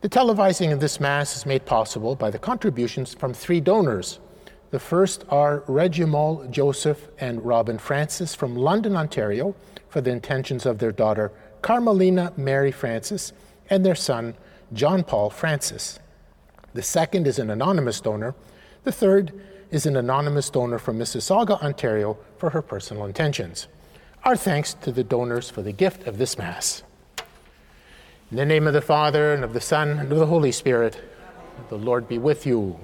The televising of this Mass is made possible by the contributions from three donors. The first are Regimol Joseph and Robin Francis from London, Ontario, for the intentions of their daughter Carmelina Mary Francis and their son John Paul Francis. The second is an anonymous donor. The third is an anonymous donor from Mississauga, Ontario, for her personal intentions. Our thanks to the donors for the gift of this Mass. In the name of the Father, and of the Son, and of the Holy Spirit, the Lord be with you.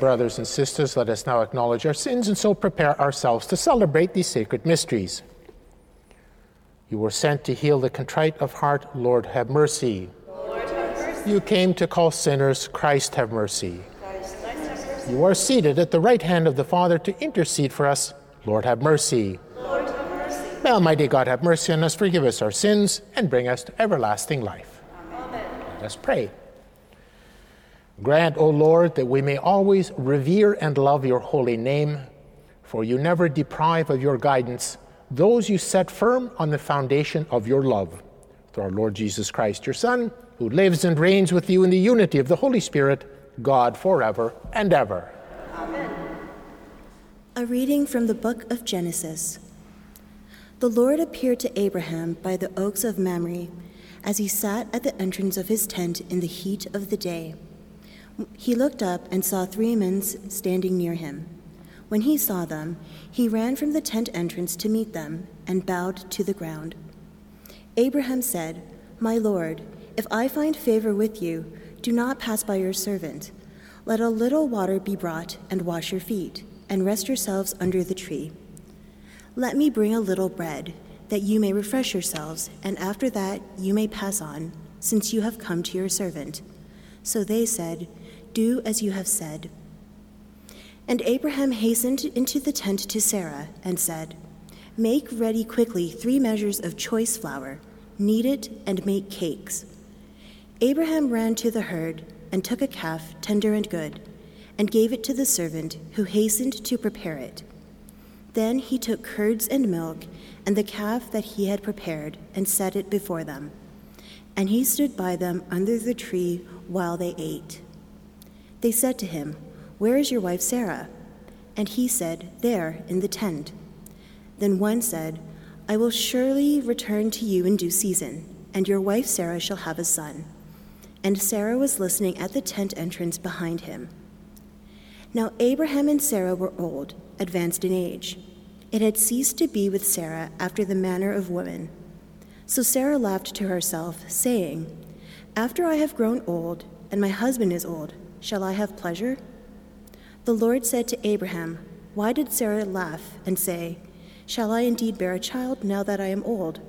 Brothers and sisters, let us now acknowledge our sins and so prepare ourselves to celebrate these sacred mysteries. You were sent to heal the contrite of heart. Lord, have mercy. You came to call sinners. Christ, have mercy. You are seated at the right hand of the Father to intercede for us. Lord, have mercy. May Almighty God have mercy on us, forgive us our sins, and bring us to everlasting life. Amen. Let us pray. Grant, O Lord, that we may always revere and love your holy name, for you never deprive of your guidance those you set firm on the foundation of your love. Through our Lord Jesus Christ, your Son, who lives and reigns with you in the unity of the Holy Spirit, God forever and ever. Amen. A reading from the book of Genesis. The Lord appeared to Abraham by the oaks of Mamre as he sat at the entrance of his tent in the heat of the day. He looked up and saw three men standing near him. When he saw them, he ran from the tent entrance to meet them and bowed to the ground. Abraham said, My Lord, if I find favor with you, do not pass by your servant. Let a little water be brought, and wash your feet, and rest yourselves under the tree. Let me bring a little bread, that you may refresh yourselves, and after that you may pass on, since you have come to your servant. So they said, Do as you have said. And Abraham hastened into the tent to Sarah and said, Make ready quickly three measures of choice flour, knead it, and make cakes. Abraham ran to the herd and took a calf, tender and good, and gave it to the servant, who hastened to prepare it. Then he took curds and milk and the calf that he had prepared and set it before them. And he stood by them under the tree while they ate. They said to him, Where is your wife Sarah? And he said, There, in the tent. Then one said, I will surely return to you in due season, and your wife Sarah shall have a son and Sarah was listening at the tent entrance behind him. Now Abraham and Sarah were old, advanced in age. It had ceased to be with Sarah after the manner of women. So Sarah laughed to herself, saying, After I have grown old, and my husband is old, shall I have pleasure? The Lord said to Abraham, Why did Sarah laugh and say, Shall I indeed bear a child now that I am old?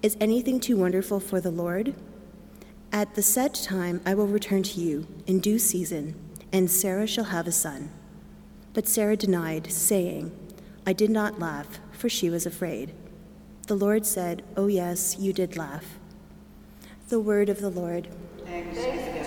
Is anything too wonderful for the Lord? At the set time I will return to you in due season, and Sarah shall have a son. But Sarah denied, saying, I did not laugh, for she was afraid. The Lord said, Oh, yes, you did laugh. The word of the Lord. Thanks. The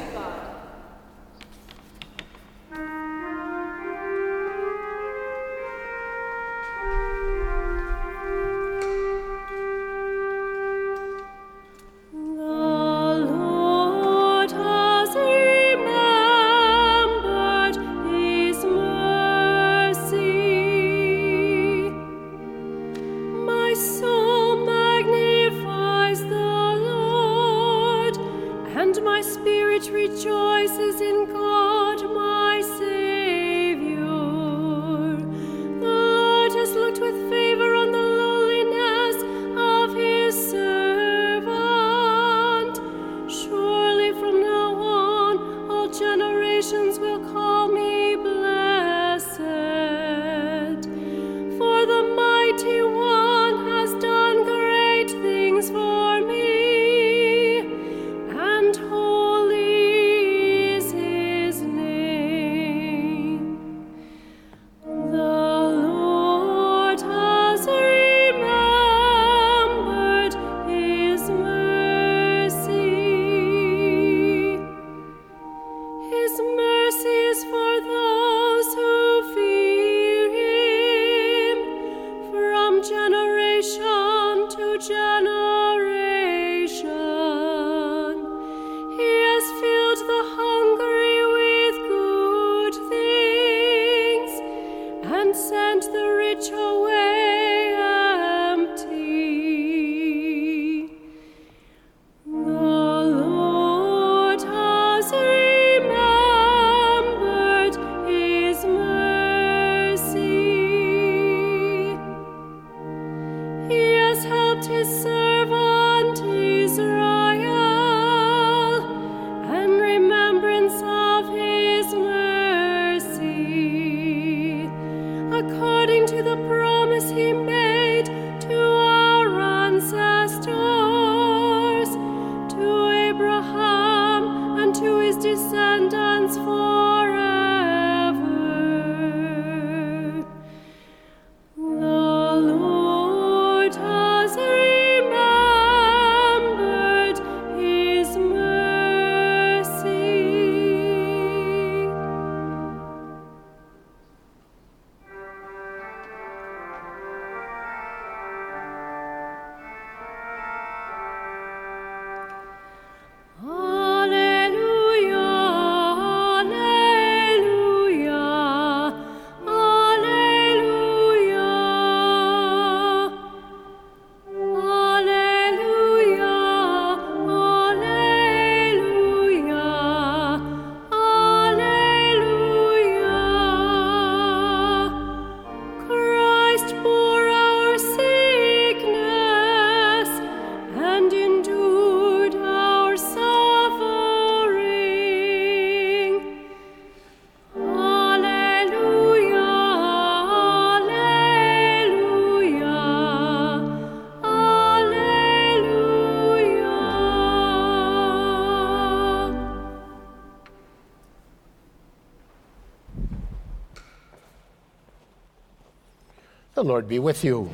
Lord be with you.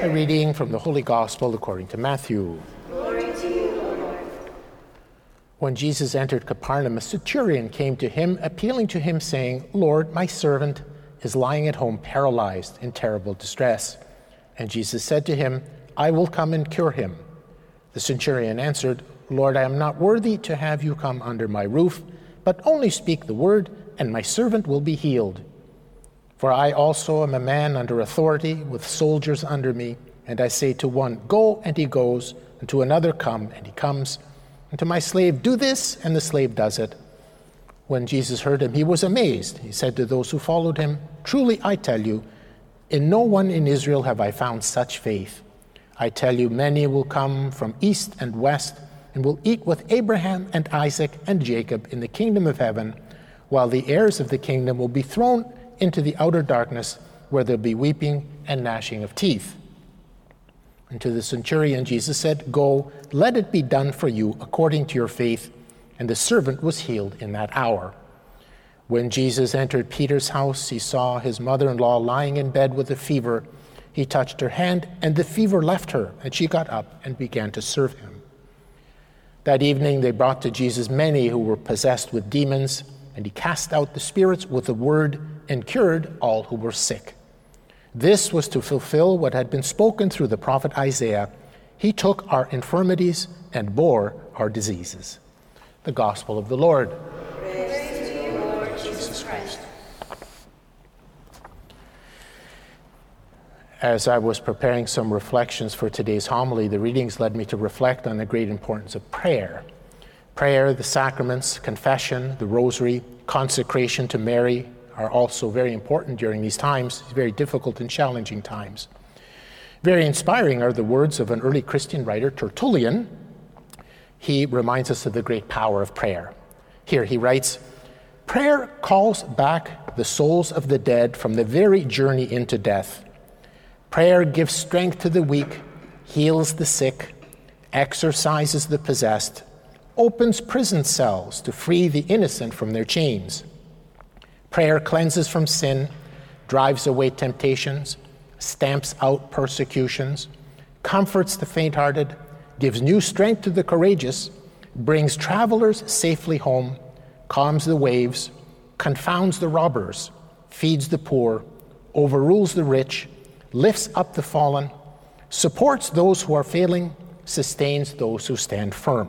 A reading from the Holy Gospel according to Matthew. To you, When Jesus entered Capernaum, a centurion came to him, appealing to him, saying, Lord, my servant is lying at home paralyzed in terrible distress. And Jesus said to him, I will come and cure him. The centurion answered, Lord, I am not worthy to have you come under my roof, but only speak the word, and my servant will be healed. For I also am a man under authority, with soldiers under me, and I say to one, Go, and he goes, and to another, Come, and he comes, and to my slave, Do this, and the slave does it. When Jesus heard him, he was amazed. He said to those who followed him, Truly I tell you, in no one in Israel have I found such faith. I tell you, many will come from east and west and will eat with Abraham and Isaac and Jacob in the kingdom of heaven, while the heirs of the kingdom will be thrown into the outer darkness where there'll be weeping and gnashing of teeth. And to the centurion, Jesus said, Go, let it be done for you according to your faith. And the servant was healed in that hour. When Jesus entered Peter's house, he saw his mother in law lying in bed with a fever. He touched her hand, and the fever left her, and she got up and began to serve him. That evening, they brought to Jesus many who were possessed with demons, and he cast out the spirits with a word and cured all who were sick. This was to fulfill what had been spoken through the prophet Isaiah. He took our infirmities and bore our diseases. The Gospel of the Lord. You, Lord Jesus Christ. As I was preparing some reflections for today's homily, the readings led me to reflect on the great importance of prayer. Prayer, the sacraments, confession, the rosary, consecration to Mary, are also very important during these times, very difficult and challenging times. Very inspiring are the words of an early Christian writer, Tertullian. He reminds us of the great power of prayer. Here he writes Prayer calls back the souls of the dead from the very journey into death. Prayer gives strength to the weak, heals the sick, exorcises the possessed, opens prison cells to free the innocent from their chains. Prayer cleanses from sin, drives away temptations, stamps out persecutions, comforts the faint hearted, gives new strength to the courageous, brings travelers safely home, calms the waves, confounds the robbers, feeds the poor, overrules the rich, lifts up the fallen, supports those who are failing, sustains those who stand firm.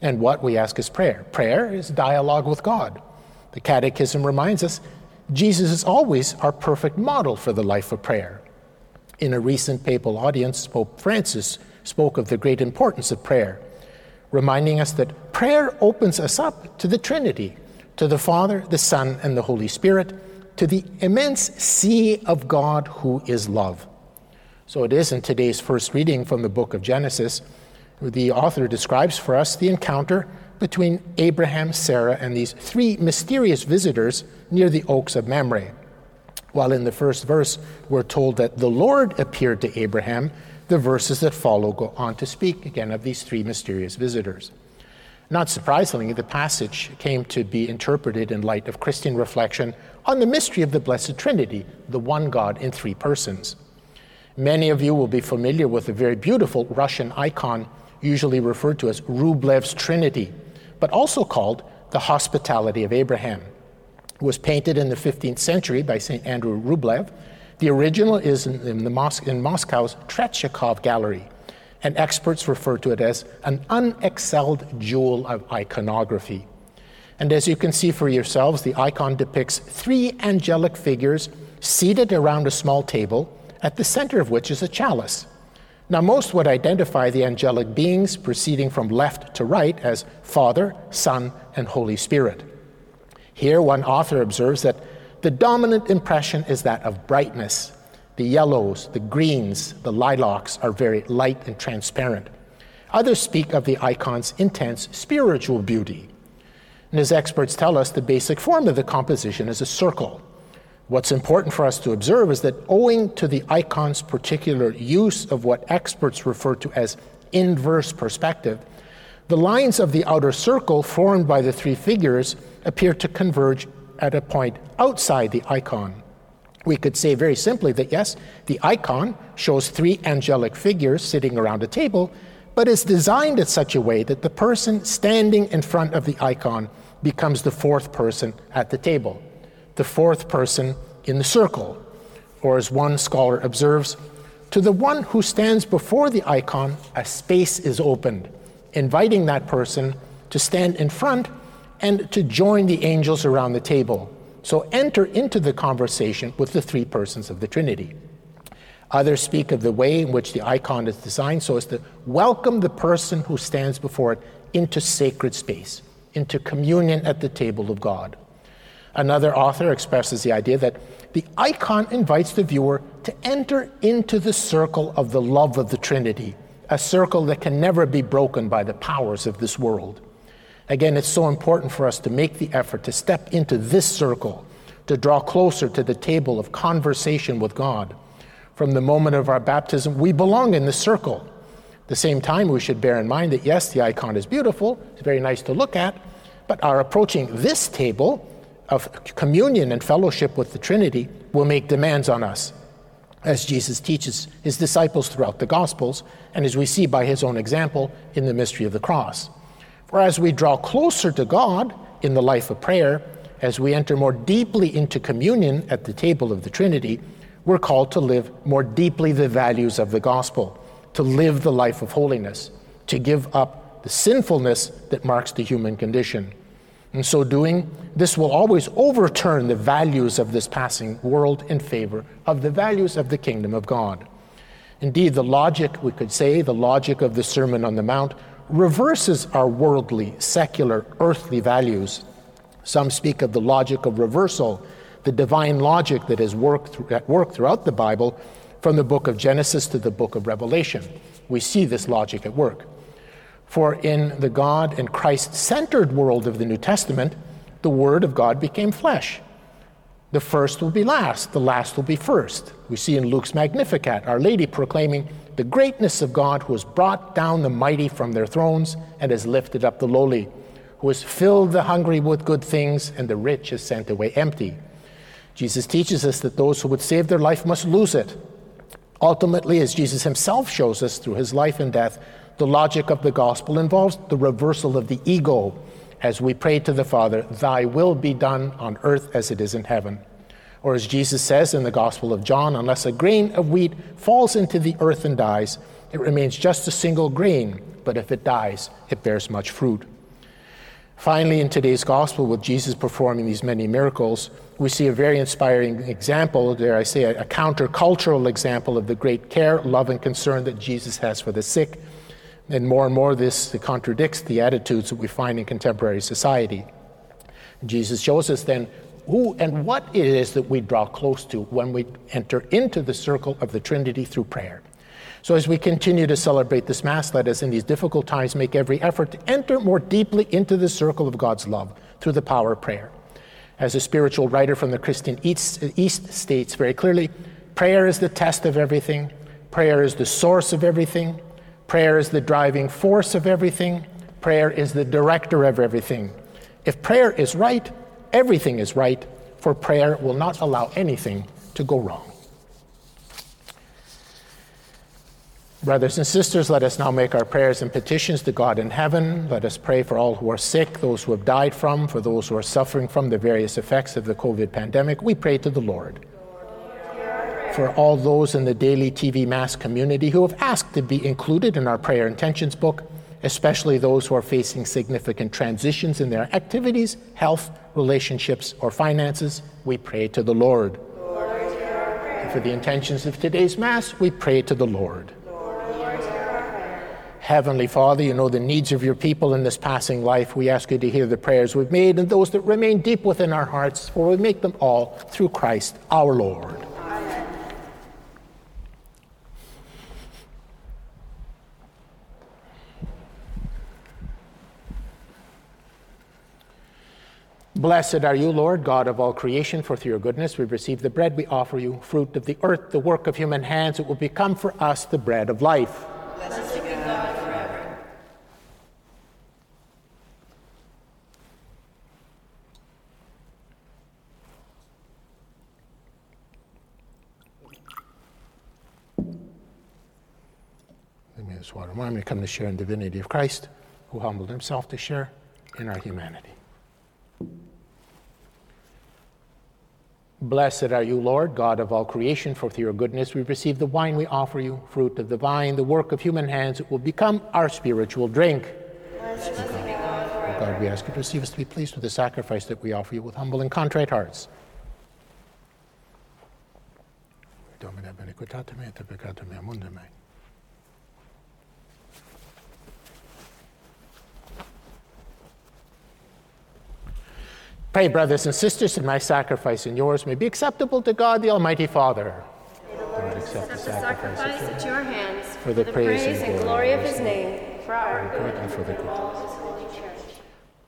And what we ask is prayer. Prayer is dialogue with God. The Catechism reminds us Jesus is always our perfect model for the life of prayer. In a recent papal audience, Pope Francis spoke of the great importance of prayer, reminding us that prayer opens us up to the Trinity, to the Father, the Son, and the Holy Spirit, to the immense sea of God who is love. So it is in today's first reading from the book of Genesis. The author describes for us the encounter between Abraham, Sarah, and these three mysterious visitors near the oaks of Mamre. While in the first verse we're told that the Lord appeared to Abraham, the verses that follow go on to speak again of these three mysterious visitors. Not surprisingly, the passage came to be interpreted in light of Christian reflection on the mystery of the Blessed Trinity, the one God in three persons. Many of you will be familiar with a very beautiful Russian icon, usually referred to as Rublev's Trinity but also called the Hospitality of Abraham. It was painted in the 15th century by St. Andrew Rublev. The original is in, in, Mos- in Moscow's Tretyakov Gallery, and experts refer to it as an unexcelled jewel of iconography. And as you can see for yourselves, the icon depicts three angelic figures seated around a small table, at the center of which is a chalice. Now, most would identify the angelic beings proceeding from left to right as Father, Son, and Holy Spirit. Here, one author observes that the dominant impression is that of brightness. The yellows, the greens, the lilacs are very light and transparent. Others speak of the icon's intense spiritual beauty. And as experts tell us, the basic form of the composition is a circle. What's important for us to observe is that owing to the icon's particular use of what experts refer to as inverse perspective, the lines of the outer circle formed by the three figures appear to converge at a point outside the icon. We could say very simply that yes, the icon shows three angelic figures sitting around a table, but is designed in such a way that the person standing in front of the icon becomes the fourth person at the table, the fourth person in the circle. Or, as one scholar observes, to the one who stands before the icon, a space is opened, inviting that person to stand in front and to join the angels around the table. So enter into the conversation with the three persons of the Trinity. Others speak of the way in which the icon is designed so as to welcome the person who stands before it into sacred space, into communion at the table of God. Another author expresses the idea that the icon invites the viewer to enter into the circle of the love of the Trinity, a circle that can never be broken by the powers of this world. Again, it's so important for us to make the effort to step into this circle, to draw closer to the table of conversation with God. From the moment of our baptism, we belong in the circle. At the same time, we should bear in mind that yes, the icon is beautiful, it's very nice to look at, but our approaching this table of communion and fellowship with the Trinity will make demands on us, as Jesus teaches his disciples throughout the Gospels, and as we see by his own example in the mystery of the cross. For as we draw closer to God in the life of prayer, as we enter more deeply into communion at the table of the Trinity, we're called to live more deeply the values of the gospel, to live the life of holiness, to give up the sinfulness that marks the human condition. In so doing, this will always overturn the values of this passing world in favor of the values of the kingdom of God. Indeed, the logic, we could say, the logic of the Sermon on the Mount reverses our worldly, secular, earthly values. Some speak of the logic of reversal, the divine logic that is worked at work throughout the Bible from the book of Genesis to the book of Revelation. We see this logic at work. For in the God and Christ centered world of the New Testament, the Word of God became flesh. The first will be last, the last will be first. We see in Luke's Magnificat Our Lady proclaiming, the greatness of God who has brought down the mighty from their thrones and has lifted up the lowly, who has filled the hungry with good things and the rich has sent away empty. Jesus teaches us that those who would save their life must lose it. Ultimately, as Jesus himself shows us through his life and death, the logic of the gospel involves the reversal of the ego as we pray to the Father, Thy will be done on earth as it is in heaven. Or as Jesus says in the Gospel of John, unless a grain of wheat falls into the earth and dies, it remains just a single grain, but if it dies, it bears much fruit. Finally, in today's Gospel, with Jesus performing these many miracles, we see a very inspiring example, dare I say, a countercultural example of the great care, love, and concern that Jesus has for the sick. And more and more, this contradicts the attitudes that we find in contemporary society. Jesus shows us then who and what it is that we draw close to when we enter into the circle of the Trinity through prayer. So, as we continue to celebrate this Mass, let us in these difficult times make every effort to enter more deeply into the circle of God's love through the power of prayer. As a spiritual writer from the Christian East, East states very clearly, prayer is the test of everything, prayer is the source of everything, prayer is the driving force of everything, prayer is the director of everything. If prayer is right, everything is right, for prayer will not allow anything to go wrong. Brothers and sisters, let us now make our prayers and petitions to God in heaven. Let us pray for all who are sick, those who have died from, for those who are suffering from the various effects of the COVID pandemic. We pray to the Lord. For all those in the daily TV Mass community who have asked to be included in our prayer intentions book, especially those who are facing significant transitions in their activities, health, relationships, or finances, we pray to the Lord. Lord for the intentions of today's Mass, we pray to the Lord. Lord Heavenly Father, you know the needs of your people in this passing life. We ask you to hear the prayers we've made and those that remain deep within our hearts, for we make them all through Christ our Lord. Blessed are you, Lord, God of all creation, for through your goodness we receive the bread we offer you, fruit of the earth, the work of human hands. It will become for us the bread of life. Blessed be God forever. Give me this water. I'm going to come to share in divinity of Christ, who humbled himself to share in our humanity. Blessed are you, Lord, God of all creation, for through your goodness we receive the wine we offer you, fruit of the vine, the work of human hands. It will become our spiritual drink. Blessed be God. God, we ask you to receive us to be pleased with the sacrifice that we offer you with humble and contrite hearts. Domine et peccatum Pray, brothers and sisters, that my sacrifice and yours may be acceptable to God, the Almighty Father. Lord, accept the Accept the sacrifice sacrifice at your hands For the praise and and glory of his name, for our good and for the good. of all his holy church.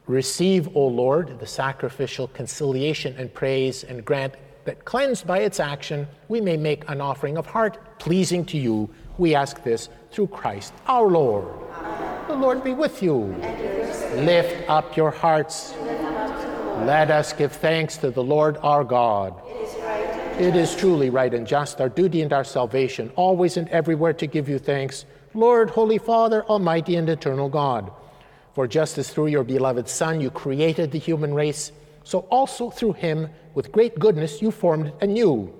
Receive, O Lord, the sacrificial conciliation and praise, and grant that, cleansed by its action, we may make an offering of heart pleasing to you. We ask this through Christ our Lord. The Lord be with you. Lift up your hearts. Let us give thanks to the Lord our God. It is truly right and just, our duty and our salvation, always and everywhere to give you thanks, Lord, Holy Father, Almighty and eternal God. For just as through your beloved Son you created the human race, so also through him, with great goodness, you formed it anew.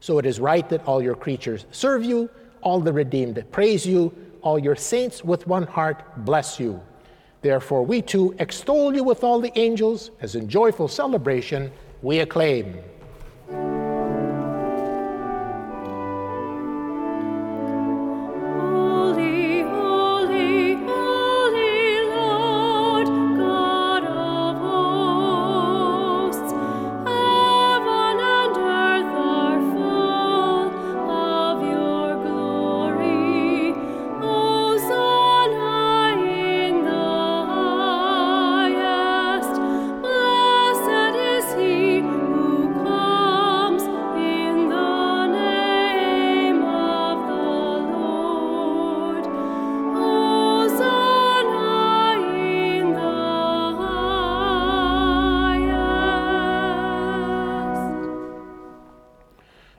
So it is right that all your creatures serve you, all the redeemed praise you, all your saints with one heart bless you. Therefore, we too extol you with all the angels, as in joyful celebration we acclaim.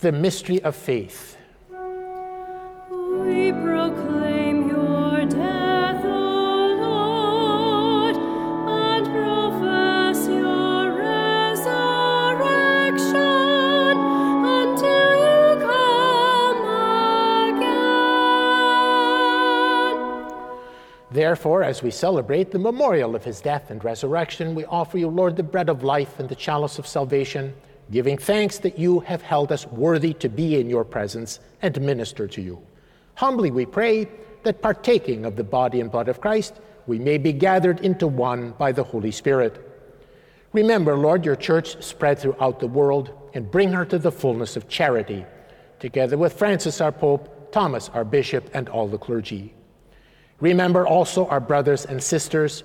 The mystery of faith. We proclaim your death, O Lord, and profess your resurrection until you come again. Therefore, as we celebrate the memorial of his death and resurrection, we offer you, Lord, the bread of life and the chalice of salvation, giving thanks that you have held us worthy to be in your presence and minister to you. Humbly we pray that partaking of the body and blood of Christ, we may be gathered into one by the Holy Spirit. Remember, Lord, your church spread throughout the world and bring her to the fullness of charity, together with Francis our Pope, Thomas our Bishop, and all the clergy. Remember also our brothers and sisters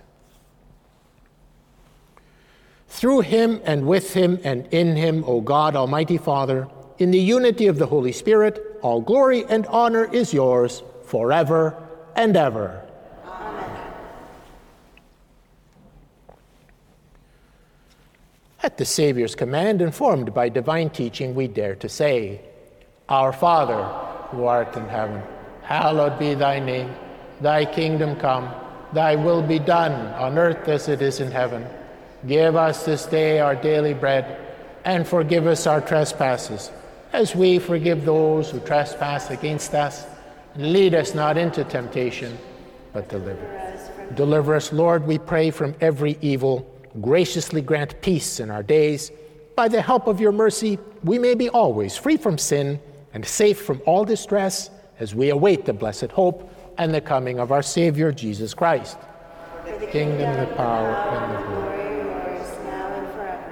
Through him and with him and in him, O God, Almighty Father, in the unity of the Holy Spirit, all glory and honor is yours forever and ever. Amen. At the Saviour's command, informed by divine teaching, we dare to say, Our Father, who art in heaven, hallowed be thy name. Thy kingdom come, thy will be done on earth as it is in heaven. Give us this day our daily bread, and forgive us our trespasses, as we forgive those who trespass against us. Lead us not into temptation, but deliver us. Deliver us, Lord, we pray, from every evil graciously grant peace in our days. By the help of your mercy, we may be always free from sin and safe from all distress as we await the blessed hope and the coming of our Savior, Jesus Christ. The kingdom, the power, and the glory.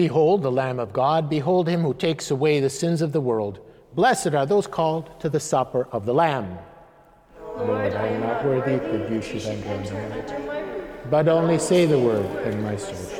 Behold the Lamb of God, behold him who takes away the sins of the world. Blessed are those called to the supper of the Lamb. Lord, I am not worthy that you should enter into my roof. But only say the word, and my soul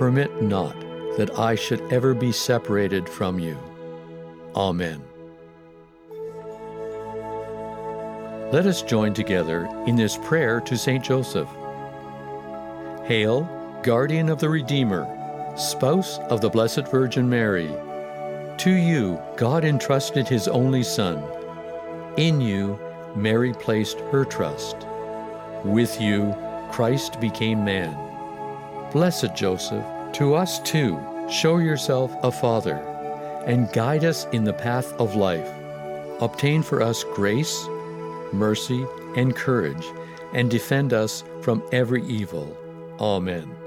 Permit not that I should ever be separated from you. Amen. Let us join together in this prayer to Saint Joseph. Hail, guardian of the Redeemer, spouse of the Blessed Virgin Mary. To you, God entrusted his only Son. In you, Mary placed her trust. With you, Christ became man. Blessed Joseph, to us too, show yourself a father and guide us in the path of life. Obtain for us grace, mercy, and courage, and defend us from every evil. Amen.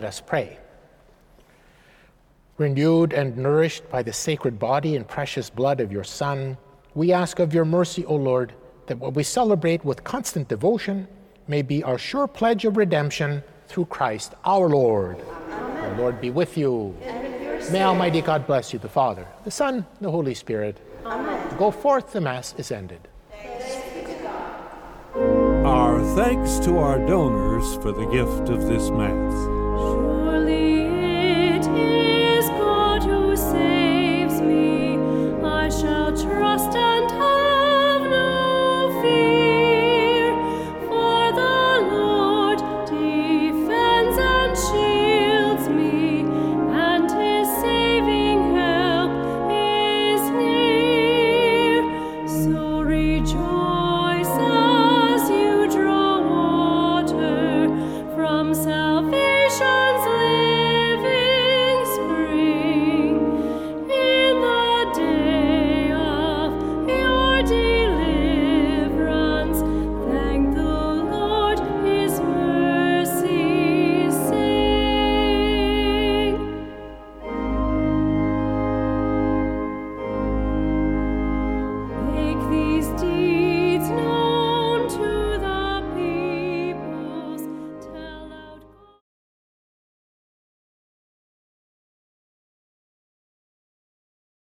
Let us pray. Renewed and nourished by the sacred body and precious blood of your Son, we ask of your mercy, O Lord, that what we celebrate with constant devotion may be our sure pledge of redemption through Christ our Lord. The Lord be with you. May Almighty God bless you, the Father, the Son, the Holy Spirit. Amen. Go forth, the Mass is ended. Our thanks to our donors for the gift of this Mass.